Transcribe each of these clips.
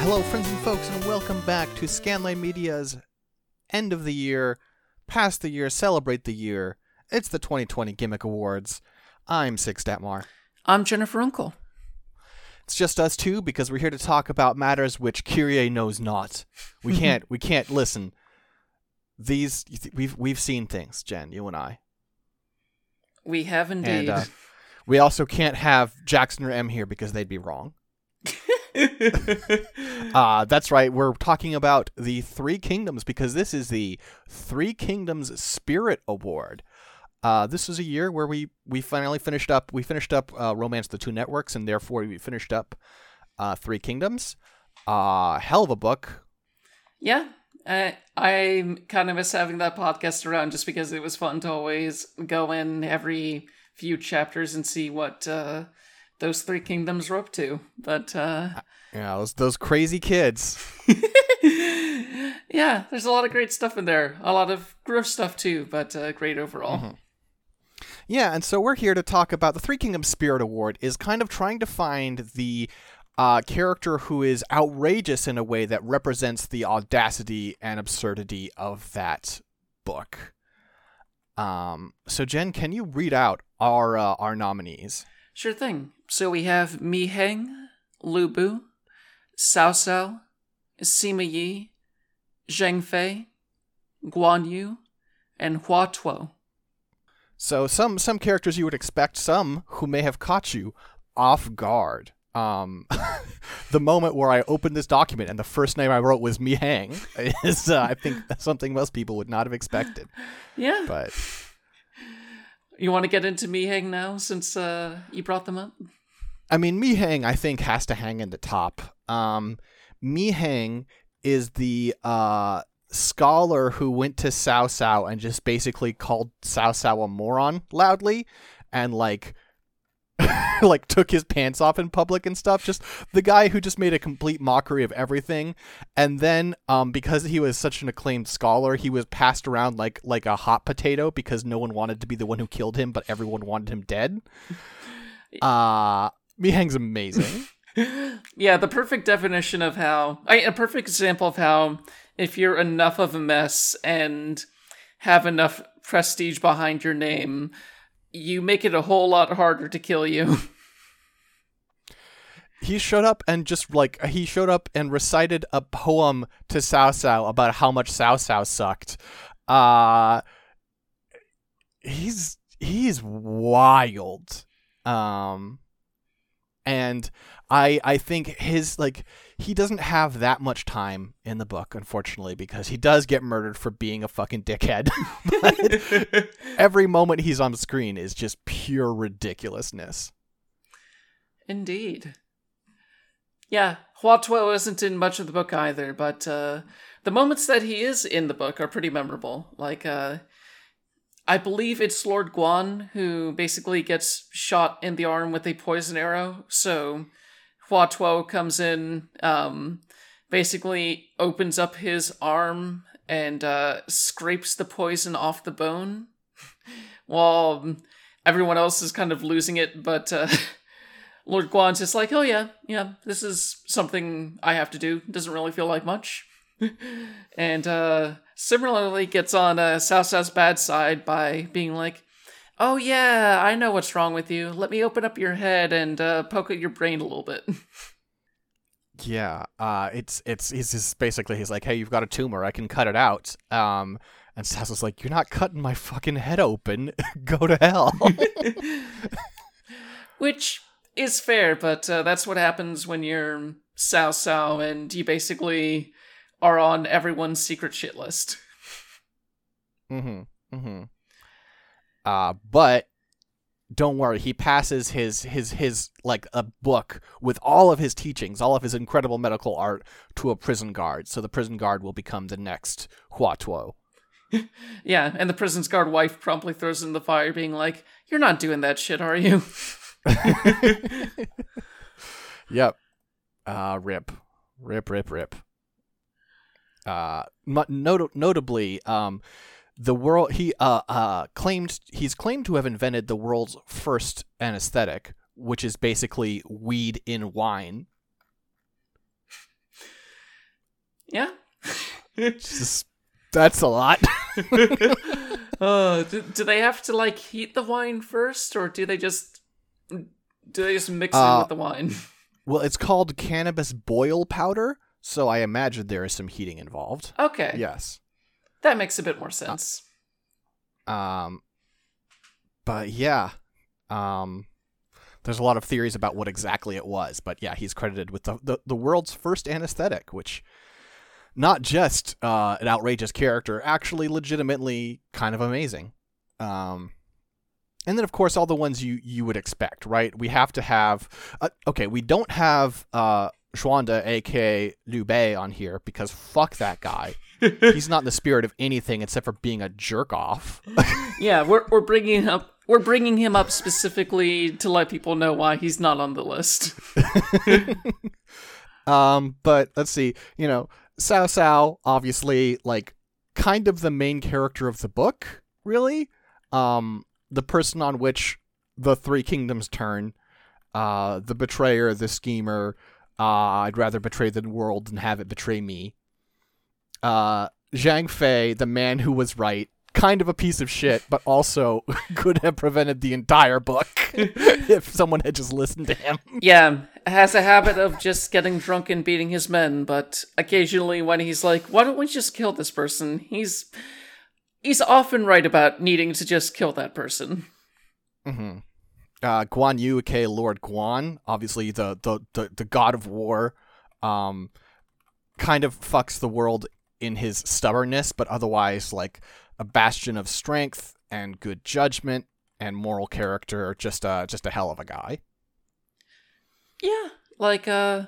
Hello, friends and folks, and welcome back to Scanline Media's end of the year, past the year, celebrate the year. It's the 2020 Gimmick Awards. I'm Six Statmar. I'm Jennifer Uncle. It's just us two because we're here to talk about matters which Kyrie knows not. We can't. we can't listen. These we've we've seen things, Jen. You and I. We have indeed. And uh, we also can't have Jackson or M here because they'd be wrong. uh, that's right. We're talking about the Three Kingdoms because this is the Three Kingdoms Spirit Award. Uh, this was a year where we we finally finished up. We finished up uh, Romance the Two Networks, and therefore we finished up uh, Three Kingdoms. Uh, hell of a book. Yeah, uh, I kind of miss having that podcast around just because it was fun to always go in every few chapters and see what uh, those three kingdoms were up to. But uh, yeah, those those crazy kids. yeah, there's a lot of great stuff in there. A lot of gross stuff too, but uh, great overall. Mm-hmm. Yeah, and so we're here to talk about the Three Kingdoms Spirit Award is kind of trying to find the uh, character who is outrageous in a way that represents the audacity and absurdity of that book. Um, so Jen, can you read out our uh, our nominees? Sure thing. So we have Mi Heng, Lu Bu, Cao Cao, Sima Yi, Zhang Fei, Guan Yu, and Hua Tuo. So some some characters you would expect, some who may have caught you off guard. Um, the moment where I opened this document and the first name I wrote was Mi Heng is, uh, I think, something most people would not have expected. Yeah, but you want to get into Mi Heng now since uh, you brought them up. I mean, Mi Heng, I think, has to hang in the top. Um, Mi Heng is the uh, scholar who went to Cao Cao and just basically called Cao Cao a moron loudly and like like took his pants off in public and stuff. Just the guy who just made a complete mockery of everything. And then um because he was such an acclaimed scholar he was passed around like like a hot potato because no one wanted to be the one who killed him but everyone wanted him dead. Uh Mi Heng's amazing. Yeah the perfect definition of how I, a perfect example of how if you're enough of a mess and have enough prestige behind your name, you make it a whole lot harder to kill you. he showed up and just like he showed up and recited a poem to Cao Cao about how much Cao Cao sucked. Uh he's he's wild. Um and I I think his like he doesn't have that much time in the book, unfortunately, because he does get murdered for being a fucking dickhead. every moment he's on screen is just pure ridiculousness. Indeed. Yeah, Hua Tuo isn't in much of the book either, but uh, the moments that he is in the book are pretty memorable. Like, uh, I believe it's Lord Guan who basically gets shot in the arm with a poison arrow, so Hua Tuo comes in, um, basically opens up his arm and uh, scrapes the poison off the bone, while everyone else is kind of losing it. But uh, Lord Guan's just like, "Oh yeah, yeah, this is something I have to do. Doesn't really feel like much." and uh, similarly gets on uh, Cao Cao's bad side by being like, Oh yeah, I know what's wrong with you. Let me open up your head and uh, poke at your brain a little bit. yeah, uh, it's it's he's just basically he's like, hey, you've got a tumor. I can cut it out. Um, and Cao Cao's like, you're not cutting my fucking head open. Go to hell. Which is fair, but uh, that's what happens when you're Cao Cao and you basically are on everyone's secret shit list. Mm-hmm. Mm-hmm. Uh, but don't worry, he passes his his his like a book with all of his teachings, all of his incredible medical art to a prison guard. So the prison guard will become the next Hua Tuo. yeah, and the prison guard wife promptly throws in the fire, being like, "You're not doing that shit, are you?" yep. Uh, rip, rip, rip, rip. Uh, not- notably, um, the world he uh, uh claimed he's claimed to have invented the world's first anesthetic, which is basically weed in wine. Yeah. Just, that's a lot. uh, do, do they have to like heat the wine first, or do they just do they just mix it Uh, with the wine? well, it's called cannabis boil powder, so I imagine there is some heating involved. Okay, Yes. that makes a bit more sense. Um, but yeah, um, there's a lot of theories about what exactly it was. But yeah, he's credited with the the, the world's first anesthetic, which not just uh, an outrageous character, actually legitimately kind of amazing. Um, and then of course all the ones you you would expect, right? We have to have uh, okay, we don't have uh Xuande, aka Liu Bei, on here because fuck that guy. He's not in the spirit of anything except for being a jerk off. yeah, we're we're bringing up we're bringing him up specifically to let people know why he's not on the list. um, but let's see, you know, Cao Cao, obviously, like, kind of the main character of the book, really. Um, the person on which the three kingdoms turn, uh, the betrayer, the schemer. Uh, I'd rather betray the world than have it betray me. Uh, Zhang Fei, the man who was right, kind of a piece of shit, but also could have prevented the entire book if someone had just listened to him. yeah, has a habit of just getting drunk and beating his men, but occasionally when he's like, "Why don't we just kill this person?" he's he's often right about needing to just kill that person. Mm-hmm. Uh, Guan Yu, aka Lord Guan, obviously the, the, the, the god of war, um, kind of fucks the world in his stubbornness, but otherwise like a bastion of strength and good judgment and moral character. Just uh, just a hell of a guy. Yeah, like uh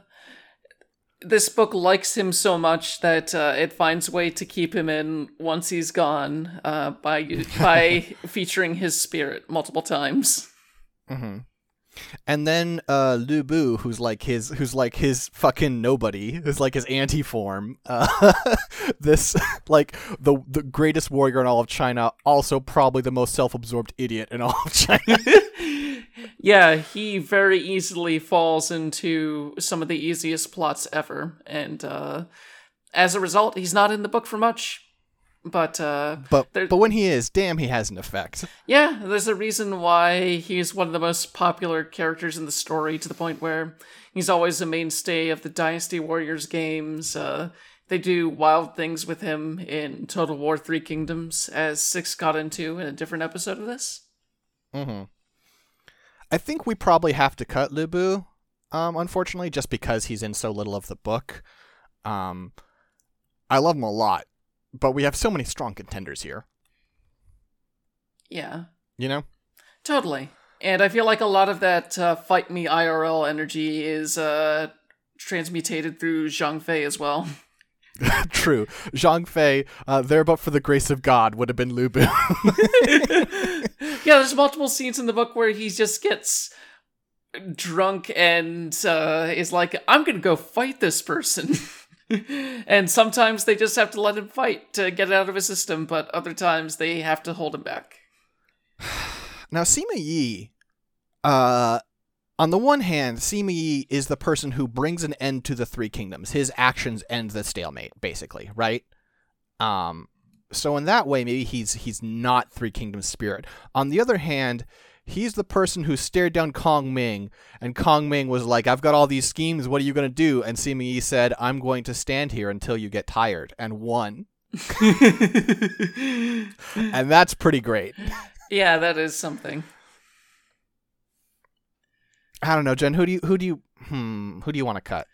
this book likes him so much that uh, it finds a way to keep him in once he's gone uh, by by featuring his spirit multiple times. Mm-hmm. And then uh, Lu Bu, who's like his, who's like his fucking nobody, who's like his anti-form. Uh, this like the the greatest warrior in all of China, also probably the most self-absorbed idiot in all of China. yeah, he very easily falls into some of the easiest plots ever, and uh, as a result, he's not in the book for much. But uh, but There- but when he is, damn, he has an effect. Yeah, there's a reason why he's one of the most popular characters in the story to the point where he's always a mainstay of the Dynasty Warriors games. Uh, they do wild things with him in Total War Three Kingdoms, as Six got into in a different episode of this. Mm-hmm. I think we probably have to cut Lu Bu, um, unfortunately, just because he's in so little of the book. Um, I love him a lot, but we have so many strong contenders here. Yeah, You know. totally. And I feel like a lot of that uh, fight me IRL energy is uh, transmutated through Zhang Fei as well. True. Zhang Fei, uh, there but for the grace of God, would have been Lu Bu. yeah, there's multiple scenes in the book where he just gets drunk and uh, is like, I'm gonna go fight this person. And sometimes they just have to let him fight to get it out of his system, but other times they have to hold him back. now, Sima Yi, uh, on the one hand, Sima Yi is the person who brings an end to the Three Kingdoms. His actions end the stalemate, basically, right? Um, so in that way, maybe he's he's not Three Kingdoms spirit. On the other hand, he's the person who stared down Kong Ming, and Kong Ming was like, "I've got all these schemes. What are you gonna do?" And Sima Yi said, "I'm going to stand here until you get tired," and won. And that's pretty great. yeah, that is something. I don't know, Jen. Who do you who do you hmm who do you want to cut?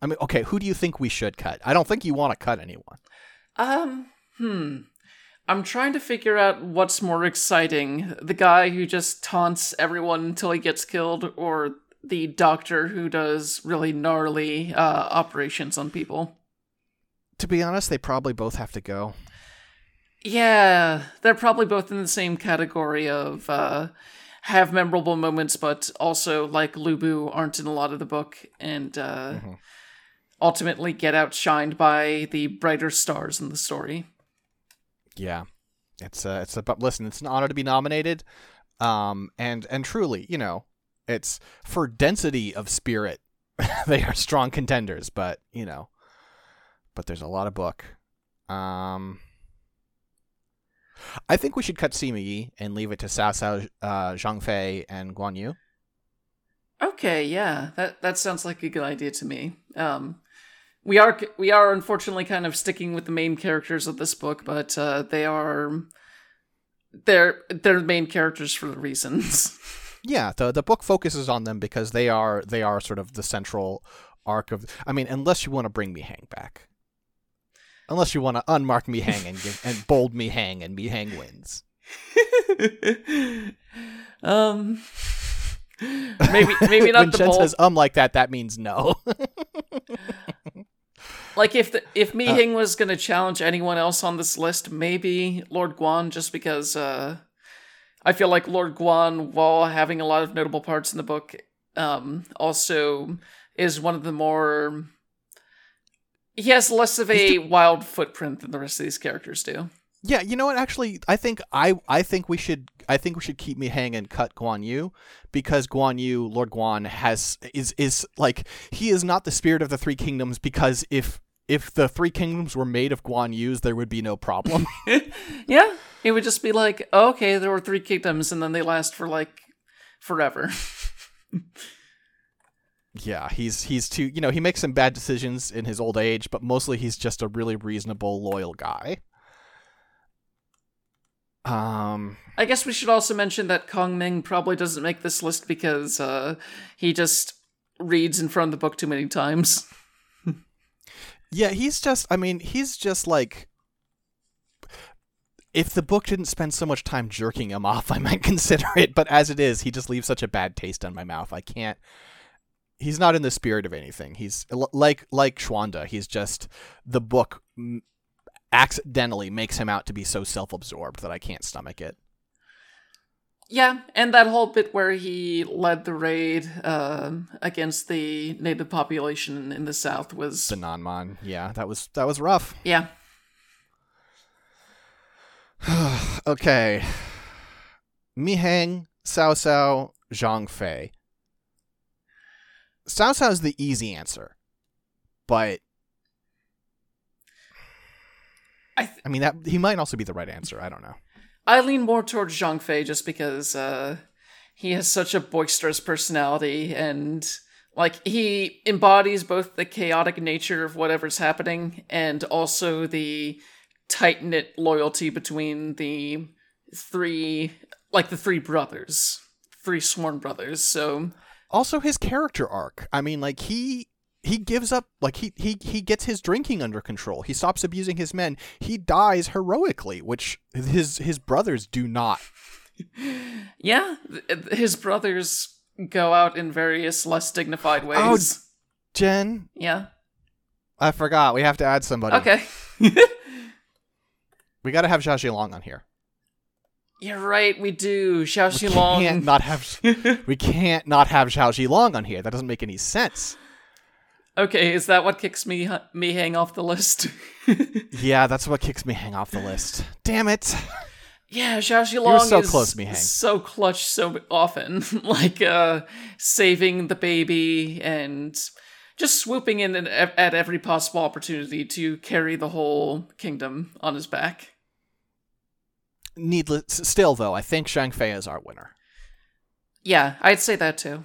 I mean, okay, who do you think we should cut? I don't think you want to cut anyone. Um, hmm. I'm trying to figure out what's more exciting the guy who just taunts everyone until he gets killed, or the doctor who does really gnarly uh, operations on people. To be honest, they probably both have to go. Yeah, they're probably both in the same category of uh, have memorable moments, but also, like Lu Bu, aren't in a lot of the book, and uh, Mhm. ultimately get outshined by the brighter stars in the story. Yeah, it's uh, it's about listen. It's an honor to be nominated, um, and and truly, you know, it's for density of spirit. they are strong contenders, but you know, but there's a lot of book. Um, I think we should cut Sima Yi and leave it to Cao Cao, uh, Zhang Fei, and Guan Yu. Okay, yeah, that that sounds like a good idea to me. Um, we are we are unfortunately kind of sticking with the main characters of this book, but uh, they are they're they're the main characters for the reasons. Yeah, the the book focuses on them because they are they are sort of the central arc of. I mean, unless you want to bring Mi Heng back, unless you want to unmark Mi Heng and give, and bold Mi Heng and Mi Heng wins. um. Maybe maybe not when the Jen bold. says um like that, that means no. Like if the, if Mi Heng was gonna challenge anyone else on this list, maybe Lord Guan, just because uh, I feel like Lord Guan, while having a lot of notable parts in the book, um, also is one of the more. He has less of a wild footprint than the rest of these characters do. Yeah, you know what? Actually, I think I I think we should I think we should keep Mi Heng and cut Guan Yu because Guan Yu, Lord Guan, has is is like he is not the spirit of the three kingdoms because if if the three kingdoms were made of Guan Yu's, there would be no problem. yeah, it would just be like, oh, okay, there were three kingdoms, and then they last for like forever. yeah, he's he's too you know he makes some bad decisions in his old age, but mostly he's just a really reasonable, loyal guy. Um, I guess we should also mention that Kong Ming probably doesn't make this list because uh, he just reads in front of the book too many times. yeah, he's just. I mean, he's just like. If the book didn't spend so much time jerking him off, I might consider it. But as it is, he just leaves such a bad taste in my mouth. I can't. He's not in the spirit of anything. He's like like Xuande. He's just the book accidentally makes him out to be so self-absorbed that I can't stomach it. Yeah, and that whole bit where he led the raid uh, against the native population in the south was the Nanman. Yeah, that was that was rough. Yeah. okay. Mi Heng, Cao Cao, Zhang Fei. Cao Cao is the easy answer, but I, th- I mean that he might also be the right answer. I don't know. I lean more towards Zhang Fei just because uh, he has such a boisterous personality and like he embodies both the chaotic nature of whatever's happening and also the tight knit loyalty between the three like the three brothers, three sworn brothers. So also his character arc. I mean, like he he gives up like he he he gets his drinking under control. He stops abusing his men. He dies heroically, which his his brothers do not. yeah, his brothers go out in various less dignified oh, ways. Oh, Jen. Yeah. I forgot. We have to add somebody. Okay. we got to have Zhao Zilong on here. You're right, we do. Zhao Zilong. We can't not have. we can't not have Zhao Zilong on here. That doesn't make any sense. Okay, is that what kicks me Mi Heng off the list? yeah, that's what kicks Mi Heng off the list. Damn it. Yeah, Zhao Zilong so is close, Mi Heng. so clutch so often, like uh, saving the baby and just swooping in at every possible opportunity to carry the whole kingdom on his back. Needless, still though, I think Zhang Fei is our winner. Yeah, I'd say that too.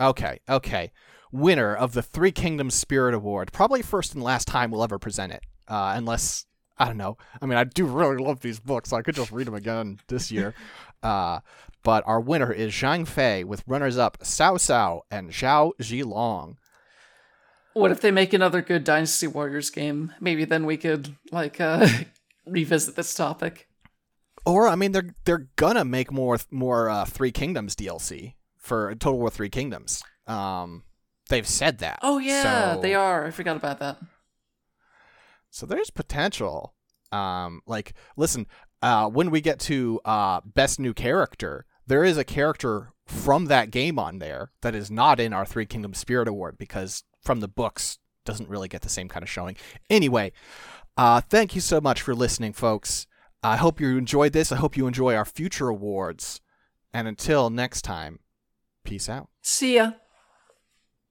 Okay, okay winner of the Three Kingdoms Spirit Award. Probably first and last time we'll ever present it, uh, unless I don't know. I mean, I do really love these books. So I could just read them again this year. Uh, but our winner is Zhang Fei with runners-up Cao Cao and Zhao Zilong. What if they make another good Dynasty Warriors game? Maybe then we could like uh, revisit this topic. Or I mean, they're they're gonna make more more uh, Three Kingdoms DLC for Total War Three Kingdoms. Um, they've said that. Oh yeah, so, they are. I forgot about that. So there's potential. Um, like listen, uh, when we get to uh, best new character, there is a character from that game on there that is not in our Three Kingdoms Spirit Award because from the books doesn't really get the same kind of showing. Anyway, uh, thank you so much for listening, folks. I hope you enjoyed this. I hope you enjoy our future awards. And until next time, peace out. See ya.